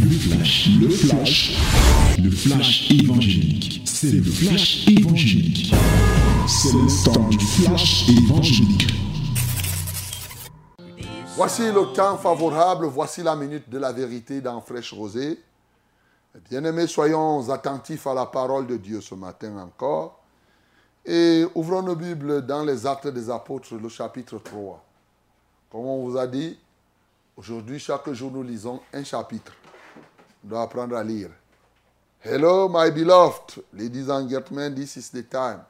Le flash, le flash, le flash évangélique. C'est le flash évangélique. C'est le temps du flash évangélique. Voici le temps favorable, voici la minute de la vérité dans Fraîche Rosée. Bien-aimés, soyons attentifs à la parole de Dieu ce matin encore. Et ouvrons nos Bibles dans les Actes des Apôtres, le chapitre 3. Comme on vous a dit, aujourd'hui, chaque jour, nous lisons un chapitre. Doit apprendre à lire. Hello, my beloved. Ladies and gentlemen, this is the time.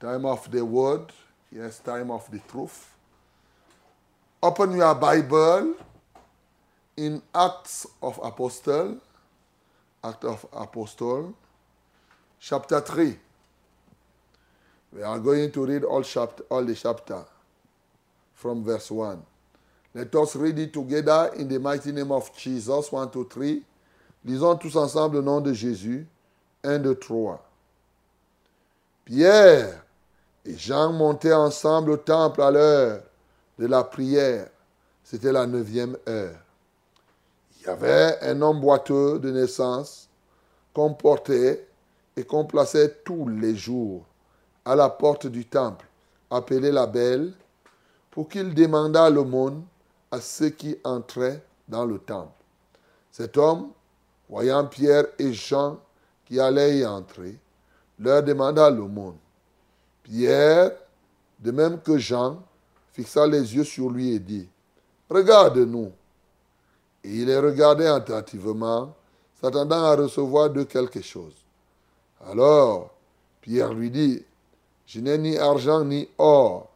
Time of the word. Yes, time of the truth. Open your Bible in Acts of Apostle. Act of Apostle, chapter 3. We are going to read all, chapter, all the chapter from verse 1. Let us read it together in the mighty name of Jesus. 1, 2, 3. Lisons tous ensemble le nom de Jésus. 1, 2, 3. Pierre et Jean montaient ensemble au temple à l'heure de la prière. C'était la neuvième heure. Il y avait un homme boiteux de naissance qu'on portait et qu'on plaçait tous les jours à la porte du temple, appelé la Belle, pour qu'il demandât l'aumône à ceux qui entraient dans le temple. Cet homme, voyant Pierre et Jean qui allaient y entrer, leur demanda l'aumône. Pierre, de même que Jean, fixa les yeux sur lui et dit, Regarde-nous. Et il les regardait attentivement, s'attendant à recevoir de quelque chose. Alors, Pierre lui dit, Je n'ai ni argent ni or,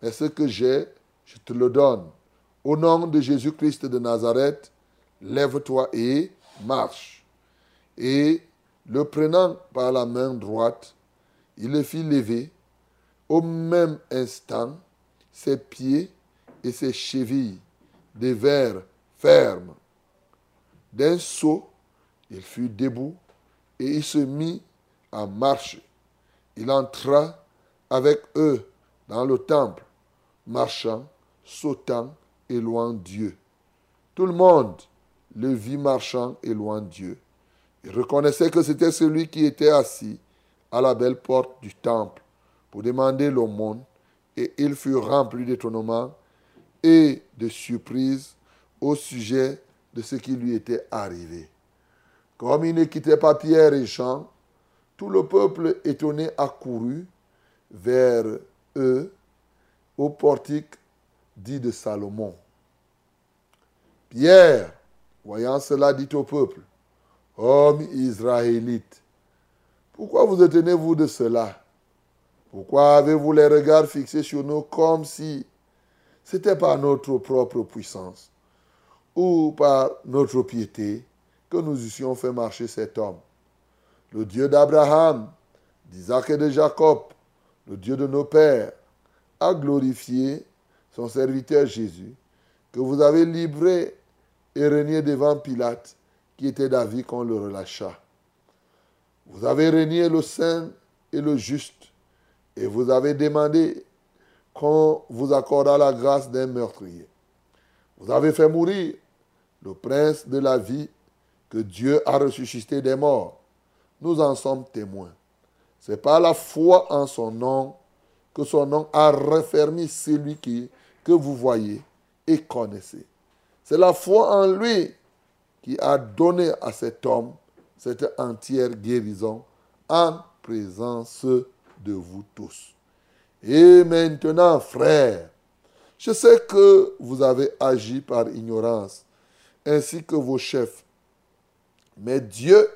mais ce que j'ai, je te le donne. Au nom de Jésus-Christ de Nazareth, lève-toi et marche. Et le prenant par la main droite, il le fit lever. Au même instant, ses pieds et ses chevilles verres fermes. D'un saut, il fut debout et il se mit à marcher. Il entra avec eux dans le temple, marchant, sautant et louant Dieu. Tout le monde le vit marchant et louant Dieu. Il reconnaissait que c'était celui qui était assis à la belle porte du temple pour demander l'aumône, et il fut rempli d'étonnement et de surprise au sujet de ce qui lui était arrivé. Comme il ne quittait pas Pierre et Jean, tout le peuple étonné accourut vers eux au portique dit de Salomon. Pierre, voyant cela, dit au peuple, Homme israélite, pourquoi vous étonnez-vous de cela? Pourquoi avez-vous les regards fixés sur nous comme si c'était par notre propre puissance ou par notre piété que nous eussions fait marcher cet homme? Le Dieu d'Abraham, d'Isaac et de Jacob, le Dieu de nos pères, a glorifié son serviteur Jésus, que vous avez livré et régné devant Pilate, qui était d'avis qu'on le relâcha. Vous avez régné le saint et le juste, et vous avez demandé qu'on vous accorda la grâce d'un meurtrier. Vous avez fait mourir le prince de la vie que Dieu a ressuscité des morts. Nous en sommes témoins. C'est par la foi en son nom que son nom a refermé celui que vous voyez et connaissez. C'est la foi en lui qui a donné à cet homme cette entière guérison en présence de vous tous. Et maintenant, frères, je sais que vous avez agi par ignorance, ainsi que vos chefs. Mais Dieu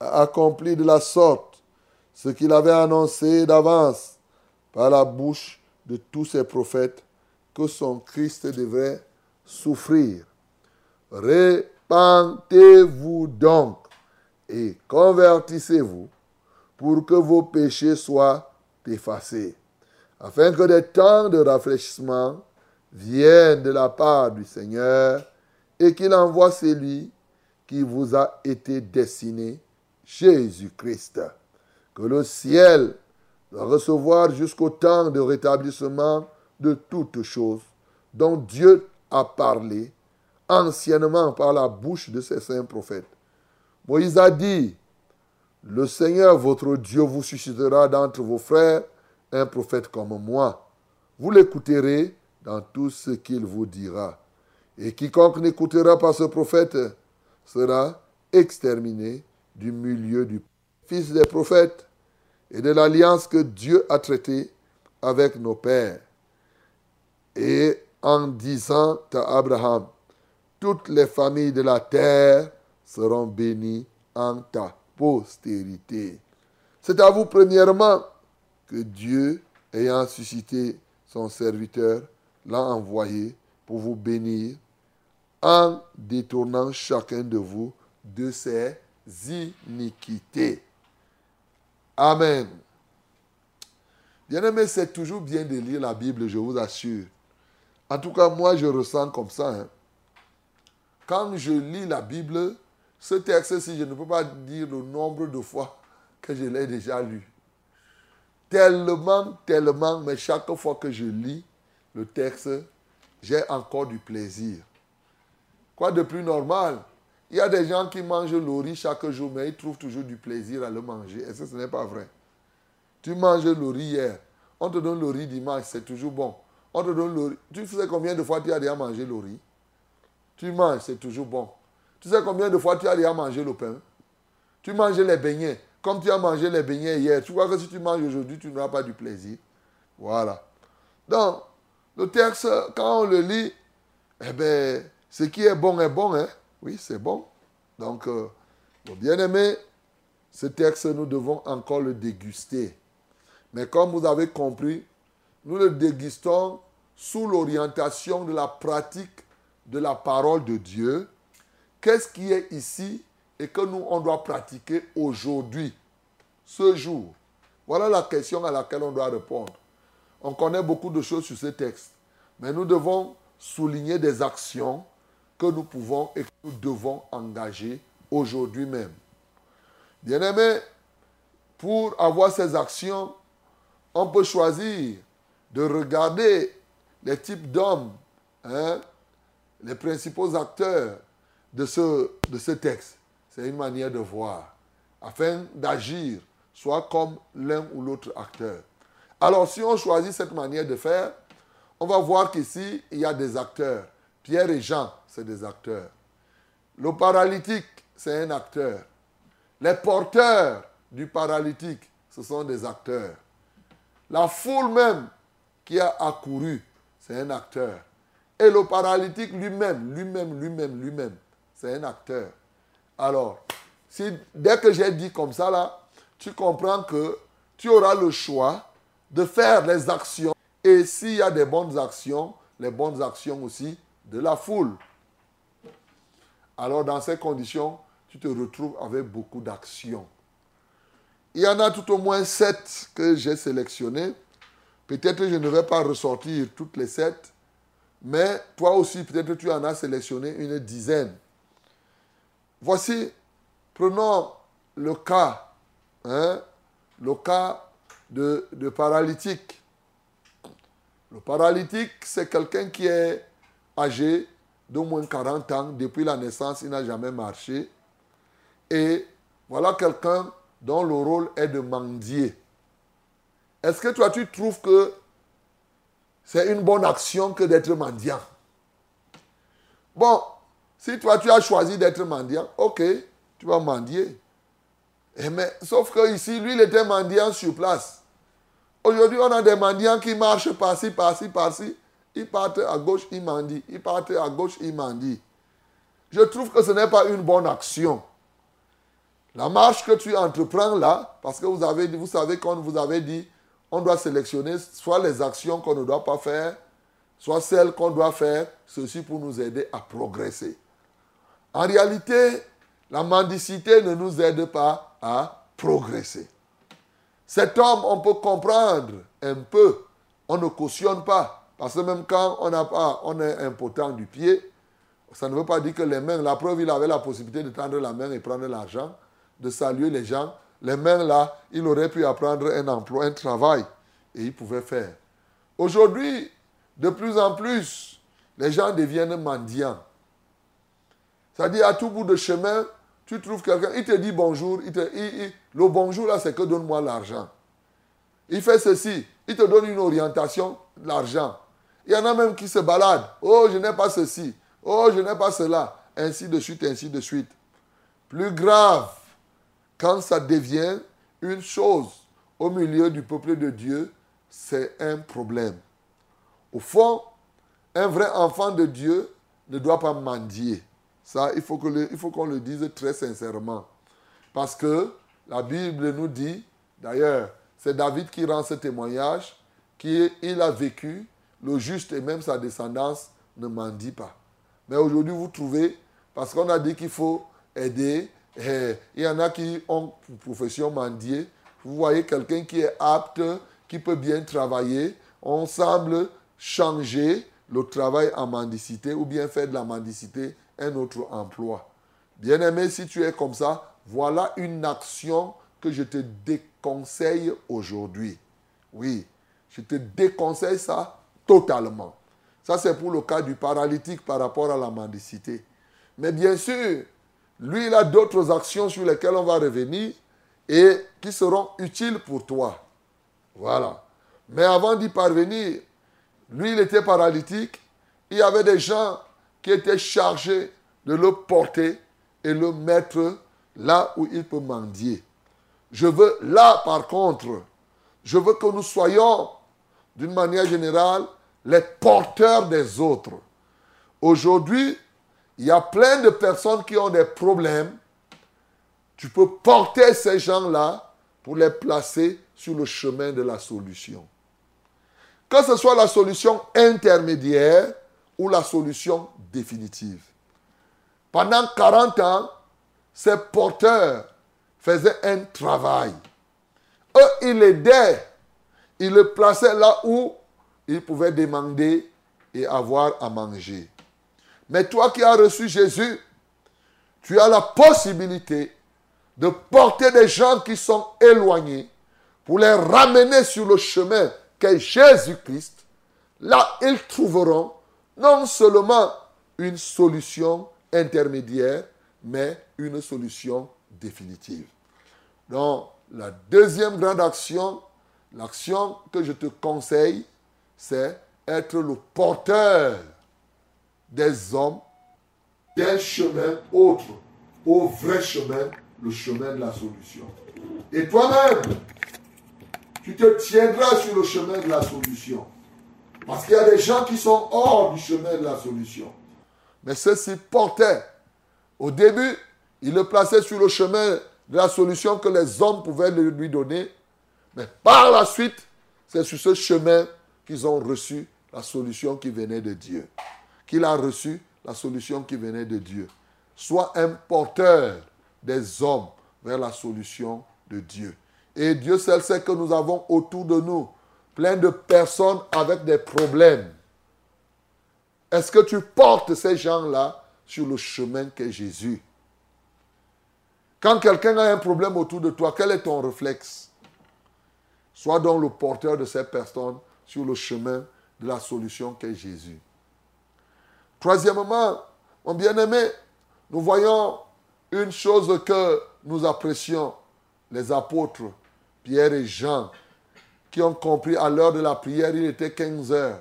a accompli de la sorte ce qu'il avait annoncé d'avance par la bouche de tous ses prophètes, que son Christ devrait souffrir. Repentez-vous donc et convertissez-vous pour que vos péchés soient effacés afin que des temps de rafraîchissement viennent de la part du Seigneur et qu'il envoie celui qui vous a été destiné, Jésus-Christ. Que le ciel doit recevoir jusqu'au temps de rétablissement de toutes choses dont Dieu a parlé anciennement par la bouche de ses saints prophètes. Moïse a dit, le Seigneur votre Dieu vous suscitera d'entre vos frères un prophète comme moi. Vous l'écouterez dans tout ce qu'il vous dira. Et quiconque n'écoutera pas ce prophète sera exterminé du milieu du fils des prophètes et de l'alliance que Dieu a traitée avec nos pères. Et en disant à Abraham, toutes les familles de la terre seront bénies en ta postérité. C'est à vous premièrement que Dieu, ayant suscité son serviteur, l'a envoyé pour vous bénir en détournant chacun de vous de ses iniquités. Amen. Bien-aimé, c'est toujours bien de lire la Bible, je vous assure. En tout cas, moi, je ressens comme ça. Hein. Quand je lis la Bible, ce texte-ci, je ne peux pas dire le nombre de fois que je l'ai déjà lu. Tellement, tellement, mais chaque fois que je lis le texte, j'ai encore du plaisir. Quoi de plus normal? Il y a des gens qui mangent le riz chaque jour, mais ils trouvent toujours du plaisir à le manger. Est-ce que ce n'est pas vrai? Tu manges le riz hier, on te donne le riz dimanche, c'est toujours bon. On te donne le riz. Tu sais combien de fois tu as déjà mangé le riz? Tu manges, c'est toujours bon. Tu sais combien de fois tu as déjà mangé le pain? Tu manges les beignets. Comme tu as mangé les beignets hier, tu vois que si tu manges aujourd'hui, tu n'auras pas du plaisir. Voilà. Donc, le texte, quand on le lit, eh bien, ce qui est bon est bon, hein? Oui, c'est bon. Donc, euh, bien aimé, ce texte, nous devons encore le déguster. Mais comme vous avez compris, nous le dégustons sous l'orientation de la pratique de la parole de Dieu. Qu'est-ce qui est ici et que nous, on doit pratiquer aujourd'hui, ce jour? Voilà la question à laquelle on doit répondre. On connaît beaucoup de choses sur ce texte, mais nous devons souligner des actions que nous pouvons et que nous devons engager aujourd'hui même. Bien-aimés, pour avoir ces actions, on peut choisir de regarder les types d'hommes, hein, les principaux acteurs de ce, de ce texte. C'est une manière de voir, afin d'agir, soit comme l'un ou l'autre acteur. Alors, si on choisit cette manière de faire, on va voir qu'ici, il y a des acteurs. Pierre et Jean, c'est des acteurs. Le paralytique, c'est un acteur. Les porteurs du paralytique, ce sont des acteurs. La foule même qui a accouru, c'est un acteur. Et le paralytique lui-même, lui-même, lui-même, lui-même, c'est un acteur. Alors, dès que j'ai dit comme ça, là, tu comprends que tu auras le choix de faire les actions. Et s'il y a des bonnes actions, les bonnes actions aussi de la foule. Alors, dans ces conditions, tu te retrouves avec beaucoup d'actions. Il y en a tout au moins sept que j'ai sélectionnées. Peut-être je ne vais pas ressortir toutes les sept, mais toi aussi, peut-être tu en as sélectionné une dizaine. Voici, prenons le cas, hein, le cas de, de paralytique. Le paralytique, c'est quelqu'un qui est âgé d'au moins 40 ans, depuis la naissance, il n'a jamais marché. Et voilà quelqu'un dont le rôle est de mendier. Est-ce que toi, tu trouves que c'est une bonne action que d'être mendiant? Bon, si toi, tu as choisi d'être mendiant, ok, tu vas mendier. Eh, mais, sauf que ici, lui, il était mendiant sur place. Aujourd'hui, on a des mendiants qui marchent par-ci, par-ci, par-ci. Ils partent à gauche, ils mendient. Ils partent à gauche, ils mendient. Je trouve que ce n'est pas une bonne action. La marche que tu entreprends là, parce que vous, avez, vous savez qu'on vous avait dit, on doit sélectionner soit les actions qu'on ne doit pas faire, soit celles qu'on doit faire, ceci pour nous aider à progresser. En réalité, la mendicité ne nous aide pas à progresser. Cet homme, on peut comprendre un peu, on ne cautionne pas, parce que même quand on, n'a pas, on est impotent du pied, ça ne veut pas dire que les mains, la preuve, il avait la possibilité de tendre la main et prendre l'argent de saluer les gens, les mains là, il aurait pu apprendre un emploi, un travail, et il pouvait faire. Aujourd'hui, de plus en plus, les gens deviennent mendiants. C'est-à-dire, à tout bout de chemin, tu trouves quelqu'un, il te dit bonjour, il te, le bonjour là, c'est que donne-moi l'argent. Il fait ceci, il te donne une orientation, l'argent. Il y en a même qui se baladent. Oh, je n'ai pas ceci. Oh, je n'ai pas cela. Ainsi de suite, ainsi de suite. Plus grave, quand ça devient une chose au milieu du peuple de Dieu, c'est un problème. Au fond, un vrai enfant de Dieu ne doit pas mendier. Ça, il faut qu'on le, dise très sincèrement. Parce que la Bible nous dit, d'ailleurs, c'est David qui rend ce témoignage, qu'il a vécu, le juste et même sa descendance ne mendie pas. Mais aujourd'hui, vous trouvez, parce qu'on a dit qu'il faut aider, eh, il y en a qui ont pour profession mendier. Vous voyez quelqu'un qui est apte, qui peut bien travailler, on semble changer le travail en mendicité ou bien faire de la mendicité un autre emploi. Bien-aimé, si tu es comme ça, voilà une action que je te déconseille aujourd'hui. Oui, je te déconseille ça totalement. Ça, c'est pour le cas du paralytique par rapport à la mendicité. Mais bien sûr, lui, il a d'autres actions sur lesquelles on va revenir et qui seront utiles pour toi. Voilà. Mais avant d'y parvenir, lui, il était paralytique. Il y avait des gens qui étaient chargés de le porter et le mettre là où il peut mendier. Je veux, là par contre, je veux que nous soyons, d'une manière générale, les porteurs des autres. Aujourd'hui, il y a plein de personnes qui ont des problèmes. Tu peux porter ces gens-là pour les placer sur le chemin de la solution. Que ce soit la solution intermédiaire ou la solution définitive. Pendant 40 ans, ces porteurs faisaient un travail. Eux, ils l'aidaient. Ils le plaçaient là où ils pouvaient demander et avoir à manger. Mais toi qui as reçu Jésus, tu as la possibilité de porter des gens qui sont éloignés pour les ramener sur le chemin qu'est Jésus-Christ. Là, ils trouveront non seulement une solution intermédiaire, mais une solution définitive. Donc, la deuxième grande action, l'action que je te conseille, c'est être le porteur des hommes d'un chemin autre, au vrai chemin, le chemin de la solution. Et toi-même, tu te tiendras sur le chemin de la solution. Parce qu'il y a des gens qui sont hors du chemin de la solution. Mais ceux-ci portaient. Au début, ils le plaçaient sur le chemin de la solution que les hommes pouvaient lui donner. Mais par la suite, c'est sur ce chemin qu'ils ont reçu la solution qui venait de Dieu qu'il a reçu la solution qui venait de Dieu. Sois un porteur des hommes vers la solution de Dieu. Et Dieu seul sait que nous avons autour de nous plein de personnes avec des problèmes. Est-ce que tu portes ces gens-là sur le chemin qu'est Jésus? Quand quelqu'un a un problème autour de toi, quel est ton réflexe? Sois donc le porteur de ces personnes sur le chemin de la solution qu'est Jésus. Troisièmement, mon bien-aimé, nous voyons une chose que nous apprécions, les apôtres, Pierre et Jean, qui ont compris à l'heure de la prière, il était 15 heures.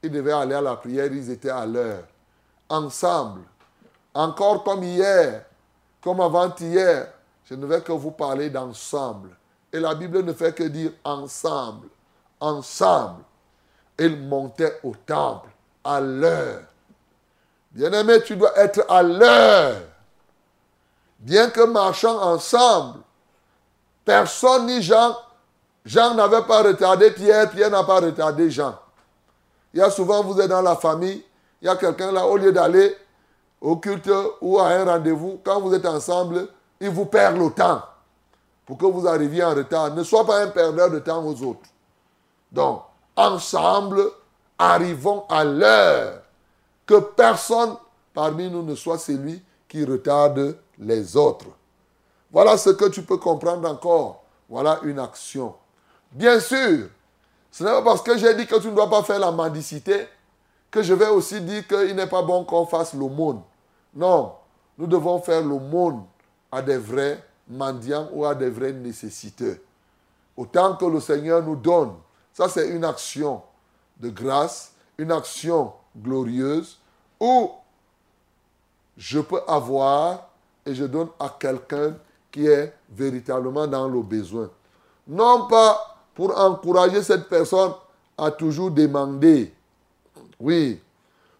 Ils devaient aller à la prière, ils étaient à l'heure. Ensemble. Encore comme hier, comme avant-hier, je ne vais que vous parler d'ensemble. Et la Bible ne fait que dire ensemble. Ensemble. Ils montaient au temple à l'heure. Bien-aimé, tu dois être à l'heure. Bien que marchant ensemble, personne ni Jean, Jean n'avait pas retardé Pierre, Pierre n'a pas retardé Jean. Il y a souvent, vous êtes dans la famille, il y a quelqu'un là, au lieu d'aller au culte ou à un rendez-vous, quand vous êtes ensemble, il vous perd le temps pour que vous arriviez en retard. Ne sois pas un perdeur de temps aux autres. Donc, ensemble, arrivons à l'heure que personne parmi nous ne soit celui qui retarde les autres. Voilà ce que tu peux comprendre encore. Voilà une action. Bien sûr, ce n'est pas parce que j'ai dit que tu ne dois pas faire la mendicité que je vais aussi dire qu'il n'est pas bon qu'on fasse l'aumône. Non. nous devons faire l'aumône à des vrais mendiants ou à des vrais nécessiteux. Autant que le Seigneur nous donne. Ça, c'est une action de grâce, une action glorieuse où je peux avoir et je donne à quelqu'un qui est véritablement dans le besoin. Non pas pour encourager cette personne à toujours demander. Oui.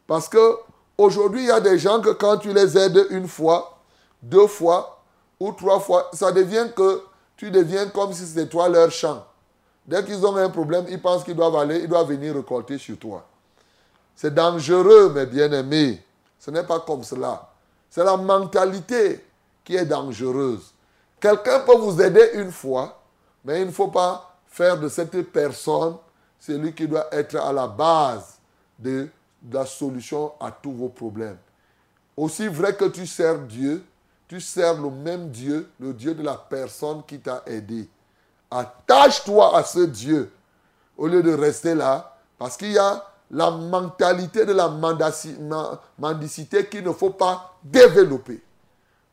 Parce que aujourd'hui, il y a des gens que quand tu les aides une fois, deux fois ou trois fois, ça devient que tu deviens comme si c'était toi leur champ. Dès qu'ils ont un problème, ils pensent qu'ils doivent aller, ils doivent venir récolter sur toi. C'est dangereux, mes bien-aimés. Ce n'est pas comme cela. C'est la mentalité qui est dangereuse. Quelqu'un peut vous aider une fois, mais il ne faut pas faire de cette personne celui qui doit être à la base de, la solution à tous vos problèmes. Aussi vrai que tu sers Dieu, tu sers le même Dieu, le Dieu de la personne qui t'a aidé. Attache-toi à ce Dieu au lieu de rester là, parce qu'il y a la mentalité de la mendicité qu'il ne faut pas développer.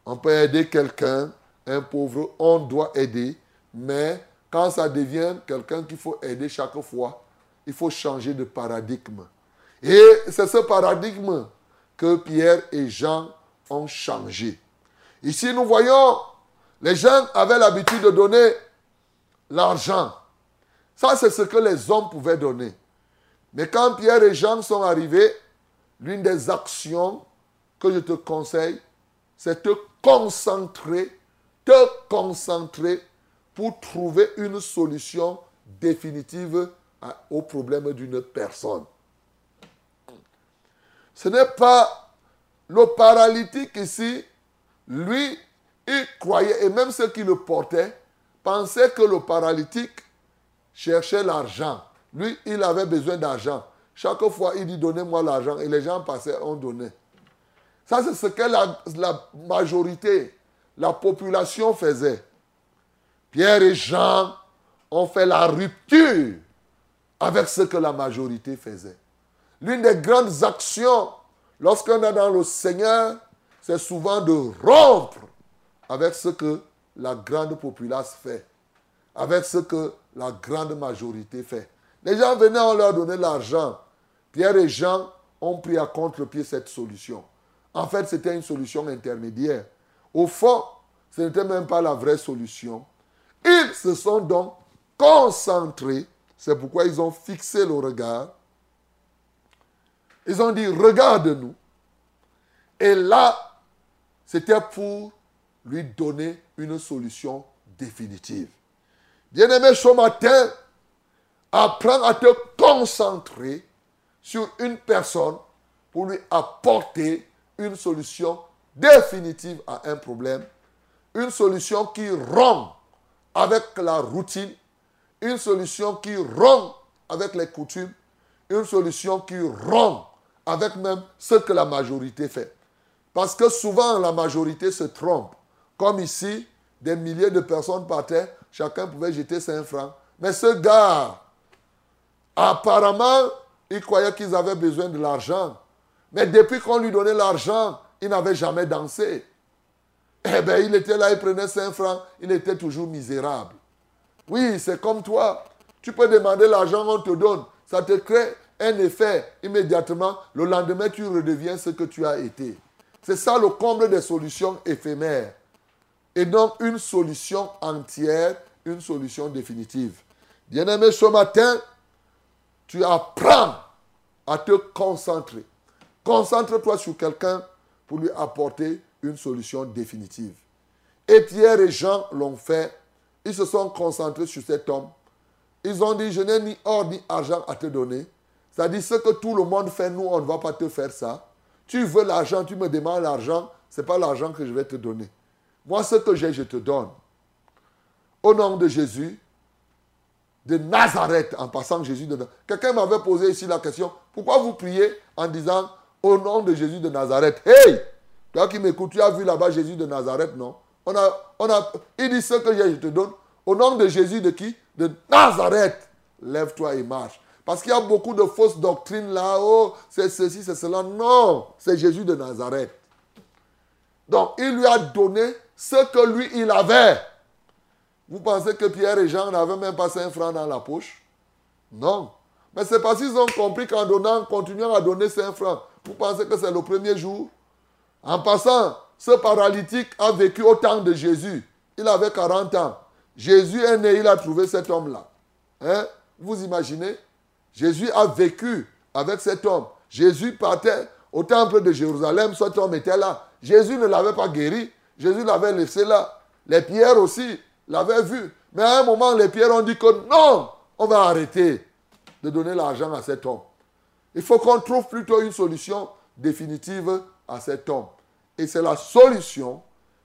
On peut aider quelqu'un, un pauvre, on doit aider, mais quand ça devient quelqu'un qu'il faut aider chaque fois, il faut changer de paradigme. Et c'est ce paradigme que Pierre et Jean ont changé. Ici, nous voyons, les gens avaient l'habitude de donner l'argent. Ça, c'est ce que les hommes pouvaient donner. Mais quand Pierre et Jean sont arrivés, l'une des actions que je te conseille, c'est te concentrer, te concentrer pour trouver une solution définitive au problème d'une personne. Ce n'est pas le paralytique ici, lui, il croyait, et même ceux qui le portaient, pensaient que le paralytique cherchait l'argent. Lui, il avait besoin d'argent. Chaque fois, il dit donnez-moi l'argent. Et les gens passaient, on donnait. Ça, c'est ce que la, majorité, la population faisait. Pierre et Jean ont fait la rupture avec ce que la majorité faisait. L'une des grandes actions lorsqu'on est dans le Seigneur, c'est souvent de rompre avec ce que la grande populace fait, avec ce que la grande majorité fait. Les gens venaient, on leur donnait l'argent. Pierre et Jean ont pris à contre-pied cette solution. En fait, c'était une solution intermédiaire. Au fond, ce n'était même pas la vraie solution. Ils se sont donc concentrés. C'est pourquoi ils ont fixé le regard. Ils ont dit, regarde-nous. Et là, c'était pour lui donner une solution définitive. Bien-aimé, ce apprends à te concentrer sur une personne pour lui apporter une solution définitive à un problème, une solution qui rompt avec la routine, une solution qui rompt avec les coutumes, une solution qui rompt avec même ce que la majorité fait. Parce que souvent la majorité se trompe. Comme ici, des milliers de personnes partaient, chacun pouvait jeter 5 francs. Mais ce gars, apparemment, il croyait qu'ils avaient besoin de l'argent. Mais depuis qu'on lui donnait l'argent, il n'avait jamais dansé. Eh bien, il était là, il prenait 5 francs, il était toujours misérable. Oui, c'est comme toi. Tu peux demander l'argent, on te donne. Ça te crée un effet immédiatement. Le lendemain, tu redeviens ce que tu as été. C'est ça le comble des solutions éphémères. Et donc, une solution entière, une solution définitive. Bien-aimé, ce matin, tu apprends à te concentrer. Concentre-toi sur quelqu'un pour lui apporter une solution définitive. Et Pierre et Jean l'ont fait. Ils se sont concentrés sur cet homme. Ils ont dit, je n'ai ni or ni argent à te donner. C'est-à-dire, ce que tout le monde fait, nous, on ne va pas te faire ça. Tu veux l'argent, tu me demandes l'argent, ce n'est pas l'argent que je vais te donner. Moi, ce que j'ai, je te donne. Au nom de Jésus, de Nazareth, en passant Jésus de Nazareth. Quelqu'un m'avait posé ici la question, pourquoi vous priez en disant au nom de Jésus de Nazareth? Hey Toi qui m'écoutes, tu as vu là-bas Jésus de Nazareth, non? On a, on a, Il dit ce que je te donne. Au nom de Jésus de qui? De Nazareth. Lève-toi et marche. Parce qu'il y a beaucoup de fausses doctrines là. Oh, c'est ceci, c'est cela. Non, c'est Jésus de Nazareth. Donc, il lui a donné ce que lui, il avait. Vous pensez que Pierre et Jean n'avaient même pas 5 francs dans la poche? Non. Mais c'est parce qu'ils ont compris qu'en donnant, continuant à donner 5 francs, vous pensez que c'est le premier jour? En passant, ce paralytique a vécu au temps de Jésus. Il avait 40 ans. Jésus est né, il a trouvé cet homme-là. Hein? Vous imaginez? Jésus a vécu avec cet homme. Jésus partait au temple de Jérusalem, cet homme était là. Jésus ne l'avait pas guéri. Jésus l'avait laissé là. Les pierres aussi l'avaient vu. Mais à un moment, les pierres ont dit que non, on va arrêter de donner l'argent à cet homme. Il faut qu'on trouve plutôt une solution définitive à cet homme. Et c'est la solution.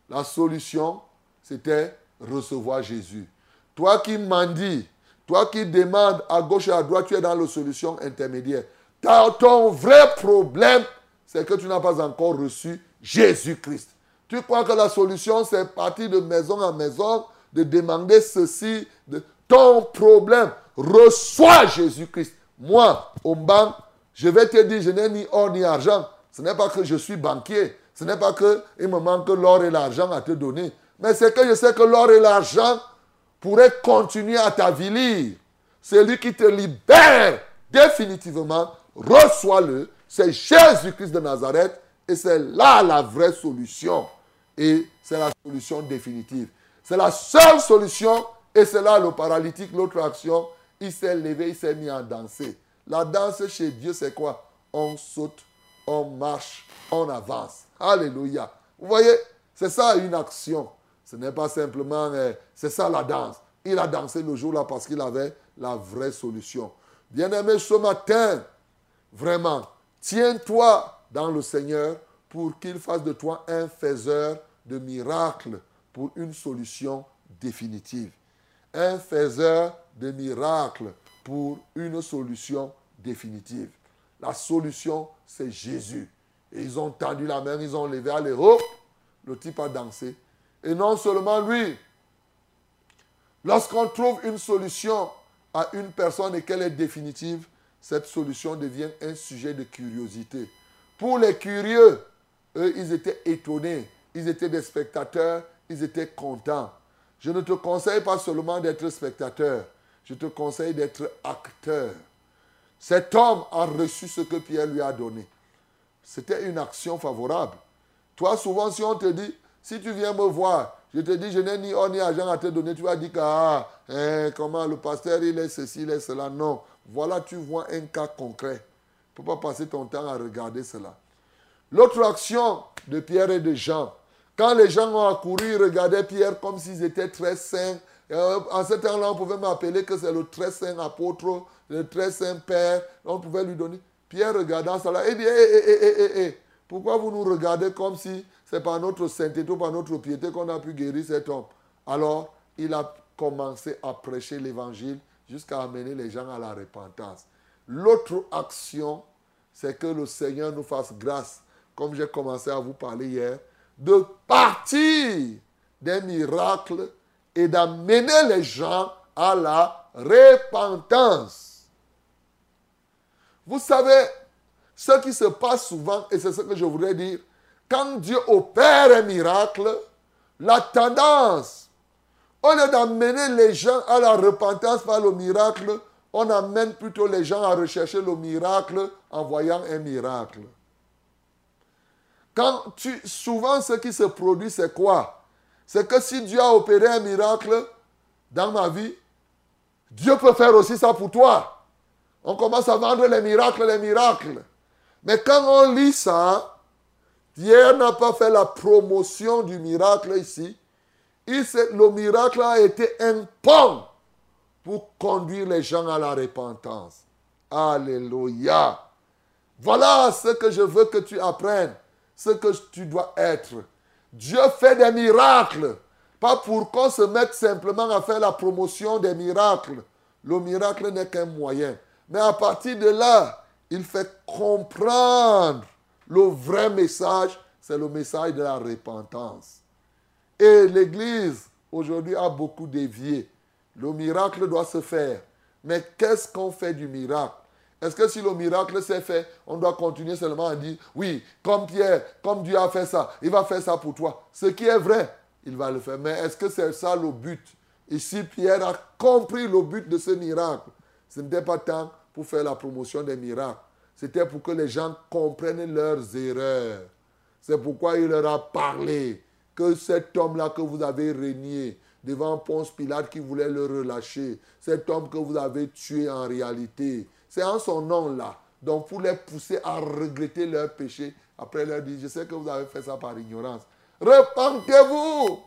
La solution, c'était recevoir Jésus. Toi qui dis, toi qui demandes à gauche et à droite, tu es dans la solution intermédiaire. Ton vrai problème, c'est que tu n'as pas encore reçu Jésus-Christ. Tu crois que la solution, c'est partir de maison en maison, de demander ceci. Ton problème, reçois Jésus-Christ. Moi, au banc, je vais te dire, je n'ai ni or ni argent. Ce n'est pas que je suis banquier. Ce n'est pas qu'il me manque l'or et l'argent à te donner. Mais c'est que je sais que l'or et l'argent pourraient continuer à t'avilir. Celui qui te libère définitivement, reçois-le. C'est Jésus-Christ de Nazareth. Et c'est là la vraie solution. Et c'est la solution définitive. C'est la seule solution. Et c'est là le paralytique, l'autre action. Il s'est levé, il s'est mis à danser. La danse chez Dieu, c'est quoi? On saute, on marche, on avance. Alléluia. Vous voyez, c'est ça une action. Ce n'est pas simplement, euh, c'est ça la danse. Il a dansé le jour-là parce qu'il avait la vraie solution. Bien-aimé, ce matin, vraiment, tiens-toi dans le Seigneur pour qu'il fasse de toi un faiseur de miracles pour une solution définitive. Un faiseur de miracles pour une solution définitive. La solution, c'est Jésus. Et ils ont tendu la main, ils ont levé, allez, hop, le type a dansé. Et non seulement lui. Lorsqu'on trouve une solution à une personne et qu'elle est définitive, cette solution devient un sujet de curiosité. Pour les curieux, eux, ils étaient étonnés, ils étaient des spectateurs, ils étaient contents. Je ne te conseille pas seulement d'être spectateur, je te conseille d'être acteur. Cet homme a reçu ce que Pierre lui a donné. C'était une action favorable. Toi, souvent, si on te dit, si tu viens me voir, je te dis, je n'ai ni or ni argent à te donner, tu vas dire ah, hein, comment le pasteur, il est ceci, il est cela. Non. Voilà, tu vois un cas concret. Tu ne peux pas passer ton temps à regarder cela. L'autre action de Pierre et de Jean, quand les gens ont accouru, ils regardaient Pierre comme s'ils étaient très saints. Euh, en ce temps-là, on pouvait m'appeler que c'est le très saint apôtre, le très saint père. On pouvait lui donner. Pierre regardant cela, il dit, hé, hé, hé, hé, pourquoi vous nous regardez comme si c'est par notre sainteté ou par notre piété qu'on a pu guérir cet homme? Alors, il a commencé à prêcher l'évangile jusqu'à amener les gens à la repentance. L'autre action, c'est que le Seigneur nous fasse grâce, comme j'ai commencé à vous parler hier, de partir des miracles et d'amener les gens à la repentance. Vous savez, ce qui se passe souvent, et c'est ce que je voudrais dire, quand Dieu opère un miracle, la tendance, au lieu d'amener les gens à la repentance par le miracle, on amène plutôt les gens à rechercher le miracle en voyant un miracle. Quand tu, souvent, ce qui se produit, c'est quoi? C'est que si Dieu a opéré un miracle dans ma vie, Dieu peut faire aussi ça pour toi. On commence à vendre les miracles, les miracles. Mais quand on lit ça, Pierre n'a pas fait la promotion du miracle ici. Il, le miracle a été un pont pour conduire les gens à la repentance. Alléluia. Voilà ce que je veux que tu apprennes, ce que tu dois être. Dieu fait des miracles, pas pour qu'on se mette simplement à faire la promotion des miracles. Le miracle n'est qu'un moyen. Mais à partir de là, il fait comprendre le vrai message, c'est le message de la repentance. Et l'Église, aujourd'hui, a beaucoup dévié. Le miracle doit se faire. Mais qu'est-ce qu'on fait du miracle? Est-ce que si le miracle s'est fait, on doit continuer seulement à dire, oui, comme Pierre, comme Dieu a fait ça, il va faire ça pour toi. Ce qui est vrai, il va le faire. Mais est-ce que c'est ça le but? Ici, Pierre a compris le but de ce miracle. Ce n'était pas tant pour faire la promotion des miracles. C'était pour que les gens comprennent leurs erreurs. C'est pourquoi il leur a parlé que cet homme-là que vous avez régné devant Ponce Pilate qui voulait le relâcher, cet homme que vous avez tué en réalité, c'est en son nom-là. Donc pour les pousser à regretter leur péché, après leur dire, je sais que vous avez fait ça par ignorance. Repentez-vous.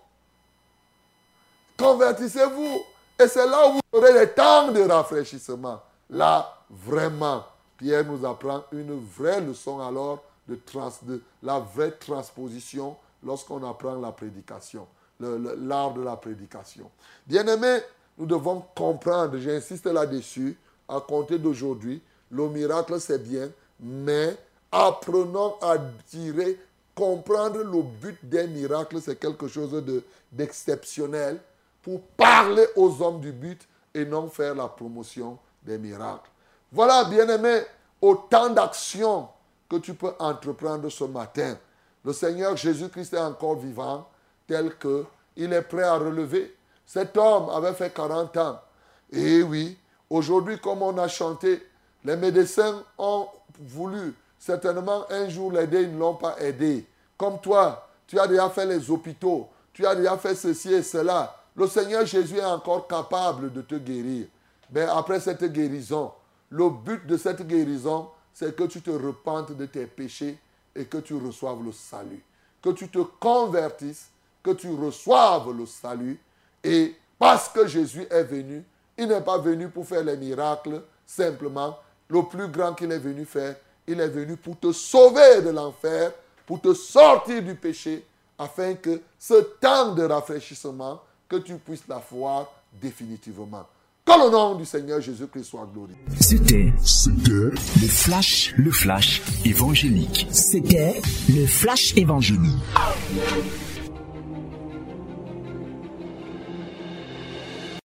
Convertissez-vous. Et c'est là où vous aurez le temps de rafraîchissement. Là, vraiment, Pierre nous apprend une vraie leçon alors de, de la vraie transposition lorsqu'on apprend la prédication, l'art de la prédication. Bien aimé, nous devons comprendre, j'insiste là-dessus, à compter d'aujourd'hui, le miracle c'est bien, mais apprenons à tirer, comprendre le but des miracles, c'est quelque chose d'exceptionnel pour parler aux hommes du but et non faire la promotion des miracles. Voilà, bien-aimé, autant d'actions que tu peux entreprendre ce matin. Le Seigneur Jésus-Christ est encore vivant, tel que il est prêt à relever. Cet homme avait fait 40 ans. Et oui, aujourd'hui, comme on a chanté, les médecins ont voulu certainement un jour l'aider, ils ne l'ont pas aidé. Comme toi, tu as déjà fait les hôpitaux, tu as déjà fait ceci et cela. Le Seigneur Jésus est encore capable de te guérir. Mais après cette guérison, le but de cette guérison, c'est que tu te repentes de tes péchés et que tu reçoives le salut. Que tu te convertisses, que tu reçoives le salut. Et parce que Jésus est venu, il n'est pas venu pour faire les miracles simplement. Le plus grand qu'il est venu faire, il est venu pour te sauver de l'enfer, pour te sortir du péché, afin que ce temps de rafraîchissement, que tu puisses la voir définitivement. Que le nom du Seigneur Jésus-Christ soit glorifié. C'était C'était le flash, le flash évangélique. C'était le flash évangélique.